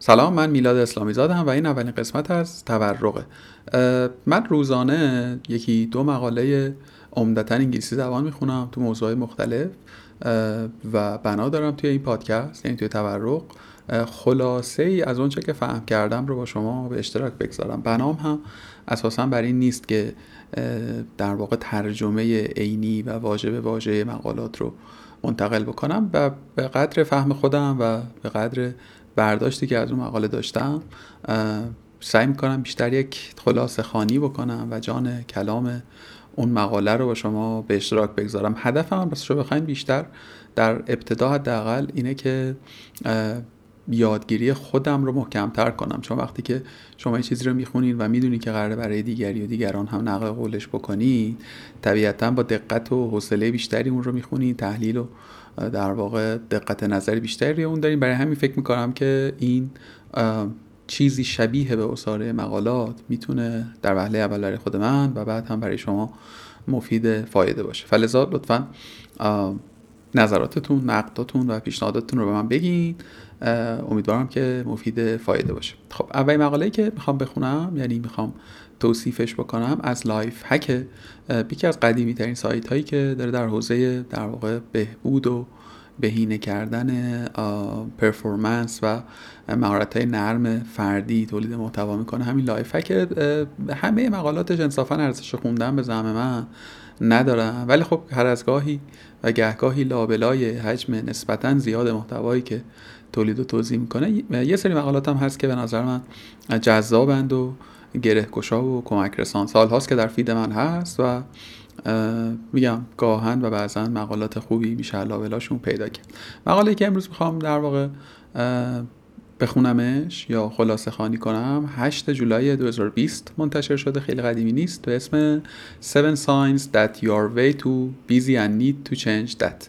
سلام من میلاد اسلامی زادم و این اولین قسمت از تورقه. من روزانه یکی دو مقاله عمدتا انگلیسی زبان می‌خونم تو موضوع مختلف و بنا دارم توی این پادکست یعنی توی تورق. خلاصه ای از اونچه که فهم کردم رو با شما به اشتراک بگذارم. بنام هم اساسا بر این نیست که در واقع ترجمه عینی و واژه به واژه مقالات رو منتقل بکنم و به قدر فهم خودم و به قدر برداشتی که از اون مقاله داشتم سعی می‌کنم بیشتر یک خلاصه خانی بکنم و جان کلام اون مقاله رو با شما به اشتراک بگذارم. هدفم هم رو بخواین بیشتر در ابتدا حداقل اینه که یادگیری خودم رو محکمتر کنم. چون وقتی که شما یه چیزی رو می‌خونین و می‌دونید که قراره برای دیگری و دیگران هم نقل قولش بکنید طبیعتا با دقت و حوصله بیشتری اون رو می‌خونید تحلیل و در واقع دقت نظری بیشتری اون داریم. برای همین فکر می‌کنم که این چیزی شبیه به اصاره مقالات می‌تونه در وهله اول برای خود من و بعد هم برای شما مفید فایده باشه. فلزا لطفا نظراتتون نقداتون و پیشنهاداتتون رو به من بگین. امیدوارم که مفید فایده باشه. خب اولین مقاله که می‌خوام بخونم یعنی می‌خوام توصیفش بکنم از Lifehack یکی از قدیمی ترین سایت هایی که داره در حوزه در واقع بهبود و بهینه کردن performance و مهارت های نرم فردی تولید محتوا می‌کنه. همین Lifehack همه مقالاتش انصافا ارزش خوندن به زعم من. ندارم. ولی خب هر از گاهی و گهگاهی لابلای حجم نسبتا زیاد محتوایی که تولید و توضیح می‌کنه یه سری مقالات هم هست که به نظر من جذابند و گره کشا و کمک رسان سال هاست که در فید من هست و میگم گاهن و بعضا مقالات خوبی میشه لابلاشون پیدا کرد. مقاله که امروز می‌خوام در واقع بخونمش یا خلاصه خانی کنم. 8 جولای 2020 منتشر شده خیلی قدیمی نیست. به اسم 7 signs that you are way too busy and need to change that.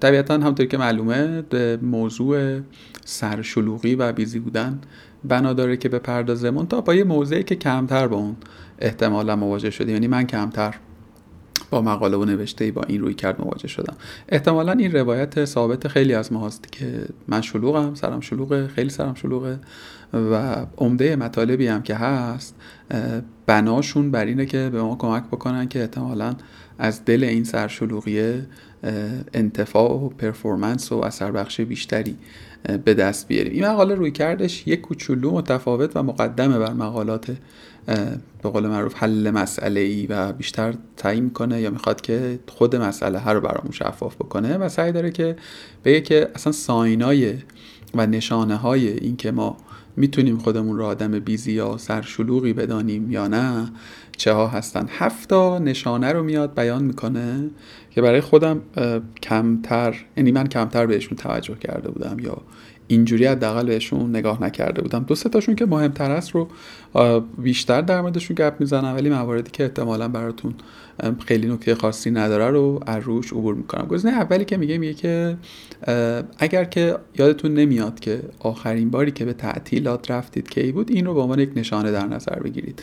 طبیعتا همطور که معلومه به موضوع سرشلوغی و بیزی بودن بنا داره که بپردازه. تا با یه موضعی که کمتر با اون احتمالا مواجه شدیم. یعنی من کمتر با مقاله و نوشته با این روی کرد مواجه شدم. احتمالا این روایت ثابت خیلی از ماست که من شلوغم سرم شلوغه خیلی سرم شلوغه و عمده مطالبی هم که هست بناشون بر اینه که به ما کمک بکنن که احتمالا از دل این سرشلوغیه انتفاع و پرفورمنس و اثر بخش بیشتری به دست بیاریم. این مقاله روی کردش یک کوچولو متفاوت و مقدمه بر مقالات به قول معروف حل مسئله ای و بیشتر تعیین می‌کنه یا می‌خواد که خود مسئله هر رو برامون شفاف بکنه و سعی داره که بگه که اصلا ساینای و نشانه های این که ما می‌تونیم خودمون رو آدم بیزی یا سرشلوغی بدانیم یا نه چه ها هستن. هفتا نشانه رو میاد بیان می‌کنه که برای خودم کمتر یعنی من کمتر بهشون توجه کرده بودم یا اینجوری حداقل بهشون نگاه نکرده بودم. دو تاشون که مهمتر است رو بیشتر در موردشون گپ می‌زنم ولی مواردی که احتمالا براتون خیلی نکته خاصی نداره رو از روش عبور می‌کنم. گزینه اولی که میگه میگه که اگر که یادتون نمیاد که آخرین باری که به تعطیلات رفتید کی بود این رو به عنوان یک نشانه در نظر بگیرید.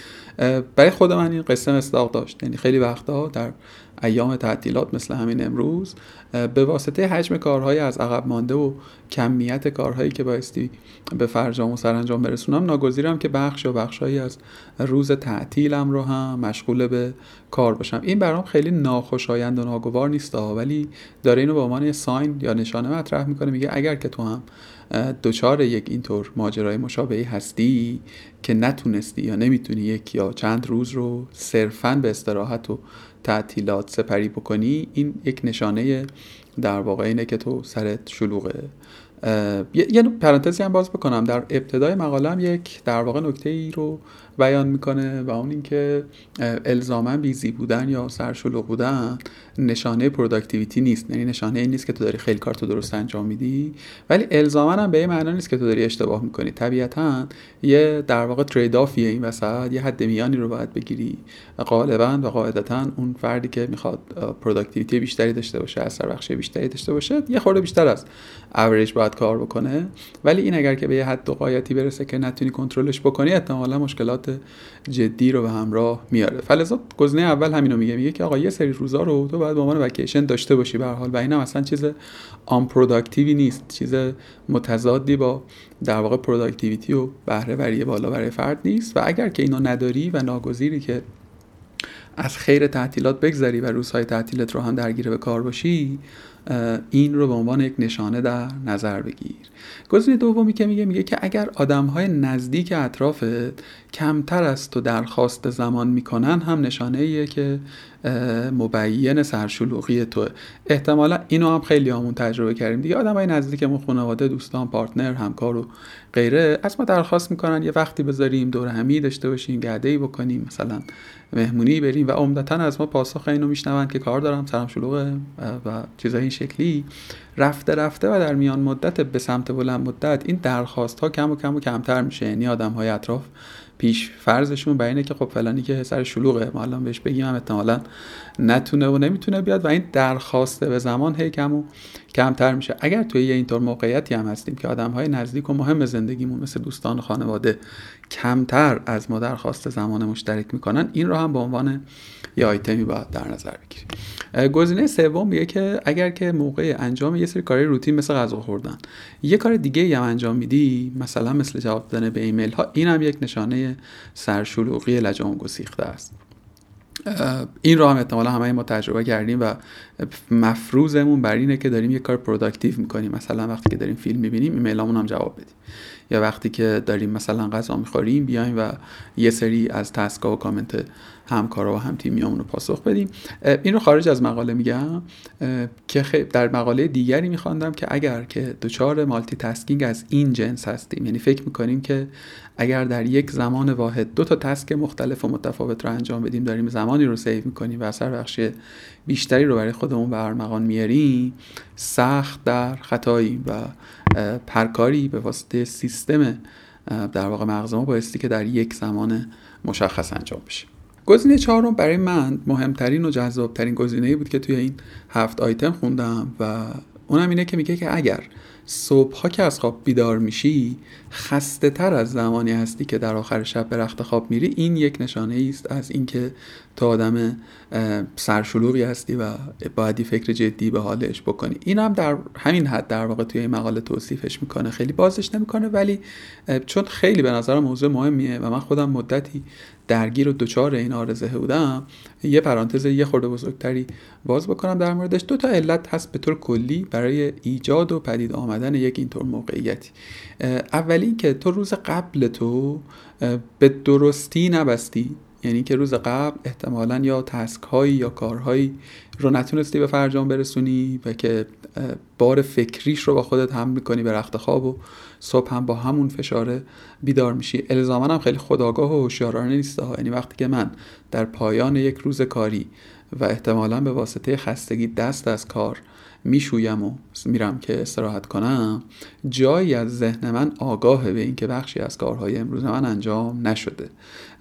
برای خود من این قصه مصداق داشت. یعنی خیلی وقتها در ایام تعطیلات مثل همین امروز به واسطه حجم کارهای از عقب مانده و کمیت کارهایی که بایستی به فرجام و سرانجام برسونم ناگزیرم که بخش یا بخشهایی از روز تعطیلم رو هم مشغول به کار باشم. این برام خیلی ناخوشایند و ناگوار نیست ولی داره اینو به عنوان ساین یا نشانه مطرح می‌کنه میگه اگر که تو هم دچار یک اینطور ماجرای مشابهی هستی که نتونستی یا نمی‌تونی یک یا چند روز رو صرفا به استراحت و تعطیلات سپری بکنی این یک نشانه در واقع اینه که تو سرت شلوغه. یه پرانتزی هم باز بکنم. در ابتدای مقالم یک در واقع نکته ای رو بیان می‌کنه و اون اینکه الزاما busy بودن یا سرشلوغ بودن نشانه productivity نیست. یعنی نشانه این نیست که تو داری خیلی کار تو درست انجام میدی. ولی الزاما هم به این معنا نیست که تو داری اشتباه می‌کنی. طبیعتا یه در واقع trade-off یه این وسط یه حد میانی رو باید بگیری. غالبا و قاعدتا اون فردی که می‌خواد productivity بیشتری داشته باشه اثر بخش بیشتری داشته باشه یه خورده بیشتر از اوریج باید کار بکنه. ولی این اگر که به یه حد غایتی برسه که نتونی کنترلش بکنی احتمالا مشکلات جدی رو به همراه میاره. فلذا گزینه اول همینو میگه. میگه که آقا یه سری روزا رو تو باید به عنوان وکیشن داشته باشی به حال. و اینم اصلا چیز آن productive ای نیست. چیز متضادی با در واقع productivity و بهره وری بالا برای فرد نیست. و اگر که اینو نداری و ناگزیری که از خیر تعطیلات بگذری و روزهای تعطیلت رو هم درگیر به کار باشی این رو به عنوان یک نشانه در نظر بگیر. گزینه دومی که میگه میگه که اگر آدم های نزدیک اطرافت کمتر از تو درخواست زمان می‌کنن هم نشانه ایه که مبین سرشلوغی تو. احتمالا اینو هم خیلی همون تجربه کردیم. دیگه آدم های نزدیکمون خانواده دوستان پارتنر همکار و غیره از ما درخواست می‌کنن یه وقتی بذاریم دور همی داشته باشیم گرده ای بکنیم مثلا مهمونی بریم و عمدتا از ما پاسخ اینو میشنون که کار دارم سرم شلوغه و چیزای این شکلی. رفته رفته و در میان مدت به سمت بلند مدت این درخواست ها کم و کم و کمتر میشه. یعنی آدم های اطراف پیش فرضشون بر اینه که خب فلانی که سر شلوغه ما الان بهش بگیم احتمالا نتونه و نمی‌تونه بیاد و این درخواسته به زمان هی کم و کمتر میشه. اگر توی یه اینطور موقعیتی هم هستیم که آدم های نزدیک و مهم زندگیمون مثل دوستان و خانواده کمتر از ما درخواست زمان مشترک می‌کنن این رو هم به عنوان یه آیتمی باید در نظر بگیریم. گزینه سوم میگه که اگر که موقع انجام یه سری کارهای روتین مثل غذا خوردن یه کار دیگه هم انجام میدی مثلا مثل جواب دادن به ایمیل ها این هم یک نشانه سرشلوغی لجام گسیخته است. این رو هم احتمالا همه ما تجربه کردیم و مفروضمون بر اینه که داریم یه کار productive می‌کنیم. مثلا وقتی که داریم فیلم می‌بینیم ایمیلامون هم جواب بدیم. یا وقتی که داریم مثلا غذا می‌خوریم بیایم و یه سری از task ا و کامنت همکارا و هم تیمیامون رو پاسخ بدیم. این رو خارج از مقاله میگم که در مقاله دیگری میخواندم که اگر که دچار multitasking از این جنس هستیم یعنی فکر می‌کنیم که اگر در یک زمان واحد دو تا task مختلف و متفاوت رو انجام بدیم داریم زمانی رو save می‌کنیم و اثر بخشی بیشتری رو برای خودمون به ارمغان میاریم سخت در خطایی و پرکاری به واسطه سیستم در واقع مغز ما بایستی که در یک زمان مشخص انجام بشه. گزینه چهارم برای من مهمترین و جذابترین گزینه بود که توی این هفت آیتم خوندم و اونم اینه که میگه که اگر صبح ها که از خواب بیدار میشی خسته تر از زمانی هستی که در آخر شب به رخت خواب میری. این یک نشانه است از اینکه تو آدم سرشلوغی هستی و باید فکر جدی به حالش بکنی. این هم در همین حد در واقع توی مقاله توصیفش می‌کنه. خیلی بازش نمی‌کنه ولی چون خیلی به نظر موضوع مهمیه و من خودم مدتی درگیر و دچار این آرزه بودم یه پرانتز یه خورده بزرگتری باز بکنم در موردش. دو تا علت هست به طور کلی برای ایجاد و پدید آمدن یک اینطور موقعیتی. اولی که تو روز قبل تو به درستی نبستی. یعنی که روز قبل احتمالا یا تسک هایی یا کارهایی رو نتونستی به فرجام برسونی و که بار فکریش رو با خودت هم می‌کنی به رخت خواب و صبح هم با همون فشاره بیدار میشی. الزاما هم خیلی خداگاه و هوشیارانه نیست ها یعنی وقتی که من در پایان یک روز کاری و احتمالا به واسطه خستگی دست از کار می‌شویم و میرم که استراحت کنم. جایی از ذهن من آگاهه به اینکه بخشی از کارهای امروز من انجام نشده.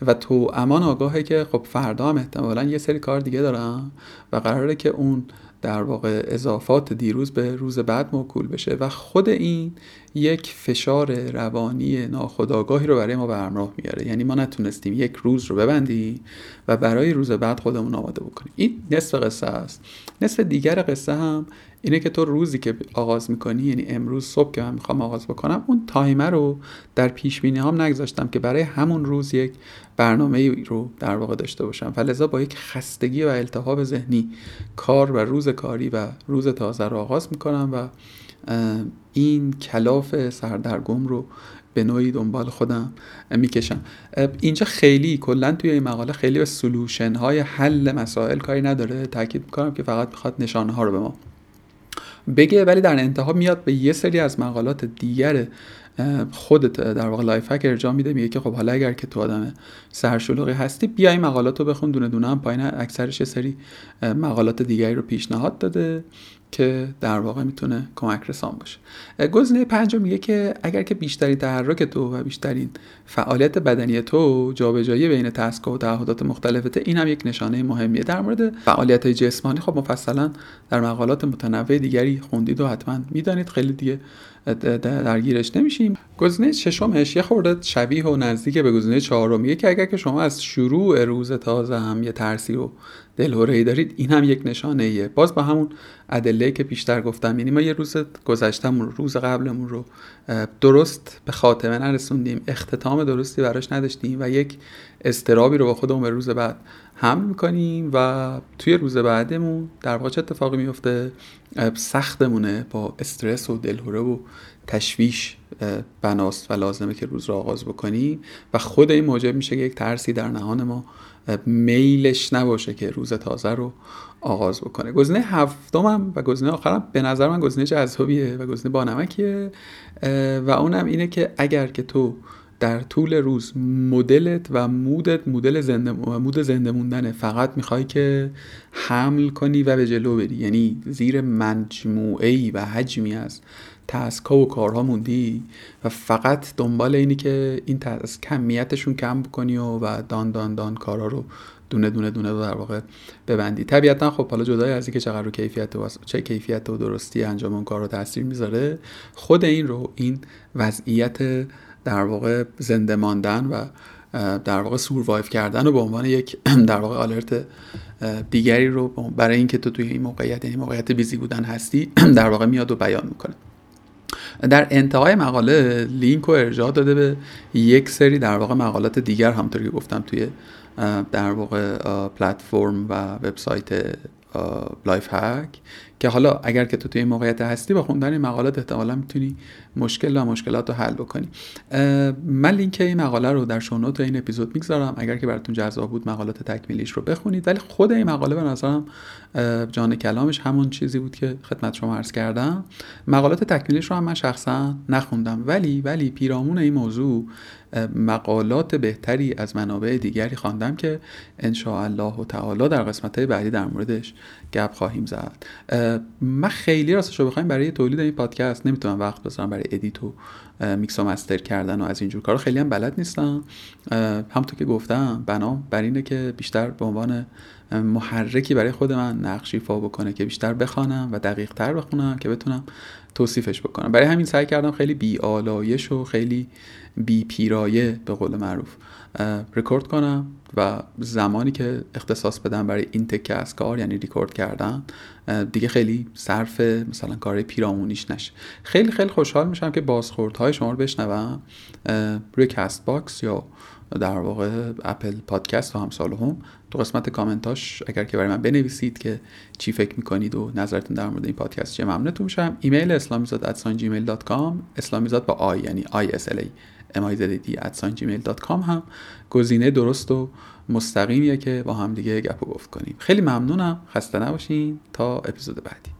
و تو امان آگاهه که خب فردا هم احتمالا یه سری کار دیگه دارم و قراره که اون در واقع اضافات دیروز به روز بعد موکول بشه. و خود این یک فشار روانی ناخودآگاهی رو برای ما به همراه میاره. یعنی ما نتونستیم یک روز رو ببندیم و برای روز بعد خودمون آماده بکنیم. این نصف قصه است. نصف دیگر قصه هم اینه که تو روزی که آغاز می‌کنی یعنی امروز صبح که من می‌خوام آغاز بکنم اون تایمر رو در پیش بینی هم نگذاشتم که برای همون روز یک برنامه رو در واقع داشته باشم. و با یک خستگی و التهاب ذهنی کار و روز کاری و روز تازه رو آغاز می‌کنم و این کلاف سردرگم رو به نوعی دنبال خودم می‌کشم. اینجا خیلی کلا توی این مقاله خیلی به سلوشن های حل مسائل کاری نداره. تاکید می‌کنم که فقط می‌خواد نشانه ها رو به ما بگه ولی در انتها میاد به یه سری از مقالات دیگر خودت در واقع Lifehack ارجاع میده. میگه که خب حالا اگر که تو آدم سرشلوغی هستی بیا این مقالات رو بخون. دونه دونه هم پایین اکثرش یه سری مقالات دیگری رو پیشنهاد داده. که در واقع می‌تونه کمک رسان باشه. گزینه پنجم میگه که اگر که بیشترین تحرک تو و بیشترین فعالیت بدنی تو جابجایی بین task و تعهدات مختلفته این هم یک نشانه مهمیه. در مورد فعالیت جسمانی خب مفصلا در مقالات متنوع دیگری خوندید و حتما می‌دانید. خیلی دیگه درگیرش نمیشیم. گزینه ششمش یه خورده شبیه و نزدیک به گزینه چهارمیه که اگر که شما از شروع روز تازه هم یه ترسی و دلهوره ای دارید این هم یک نشانه ایه باز با همون ادله که بیشتر گفتم یعنی ما یه روز گذشتمون روز قبلمون رو درست به خاتمه نرسوندیم اختتام درستی براش نداشتیم و یک استرابی رو با خودمون به روز بعد حمل می‌کنیم و توی روز بعدمون در واقع اتفاقی میفته سختمونه با استرس و دلهوره و تشویش بناست و لازمه که روز رو آغاز بکنیم و خود این موجب میشه که یک ترسی در نهان ما میلش نباشه که روز تازه رو آغاز بکنه. گزینه هفتمم و گزینه آخرم به نظر من گزینه جذابیه و گزینه بانمکیه و اونم اینه که اگر که تو در طول روز مدلت و مودت مدل زنده مود زنده موندنه. فقط می‌خوای که حمل کنی و به جلو بری. یعنی زیر مجموعه و حجمی از تسکا و کارها موندی و فقط دنبال اینی که این تسک کمیتشون کم بکنی و, و دان دان دان کارها رو دونه دونه دونه در واقع ببندی. طبیعتا خب حالا جدای از اینکه چقدر رو کیفیت و چه کیفیت و درستی انجام اون کار رو تاثیر می‌ذاره خود این رو این وضعیت در واقع زنده ماندن و در واقع survive کردن و به عنوان یک در واقع alert دیگری رو برای اینکه تو توی این موقعیت یعنی موقعیت busy بودن هستی در واقع میاد و بیان می‌کنه. در انتهای مقاله لینک و ارجاع داده به یک سری در واقع مقالات دیگر همونطور که گفتم توی در واقع پلتفرم و وبسایت Lifehack که حالا اگر که تو توی این موقعیت هستی با خوندن این مقالات احتمالا می‌تونی مشکل و مشکلات رو حل بکنی. من لینک این مقاله رو در شونوت این اپیزود می‌گذارم. اگر که براتون جذاب بود مقالات تکمیلیش رو بخونید. ولی خود این مقاله به نظرم جان کلامش همون چیزی بود که خدمت شما عرض کردم. مقالات تکمیلیش رو هم من شخصا نخوندم. ولی ولی پیرامون این موضوع مقالات بهتری از منابع دیگری خواندم که ان و تعالی در قسمت بعدی در موردش گپ خواهیم زد. من خیلی راستش رو بخوایم برای تولید این پادکست نمی‌تونم وقت بذارم برای edit و میکس و master کردن و از اینجور کارا. خیلی هم بلد نیستم. همونطور که گفتم بنام بر اینه که بیشتر به عنوان محرکی برای خود من نقش ایفا بکنه که بیشتر بخوانم و دقیق تر بخونم که بتونم توصیفش بکنم. برای همین سعی کردم خیلی بی آلایش و خیلی بی پیرایه به قول معروف رکورد کنم و زمانی که اختصاص بدم برای این تکه از کار یعنی ریکورد کردن دیگه خیلی صرف مثلا کار پیرامونیش نشه. خیلی خیلی خوشحال میشم که بازخوردهای شما رو بشنوم. روی کست باکس یا در واقع اپل پادکست و همسال هم. تو قسمت کامنتاش اگر که برای من بنویسید که چی فکر می‌کنید و نظرتون در مورد این پادکست چیه ممنونتون میشم. ایمیل اسلامیزاد اسلامیزاد با آی یعنی آی اس ال gmail.com هم. گزینه درست و مستقیمیه که با هم دیگه گپ و گفت کنیم. خیلی ممنونم. خسته نباشین. تا اپیزود بعدی.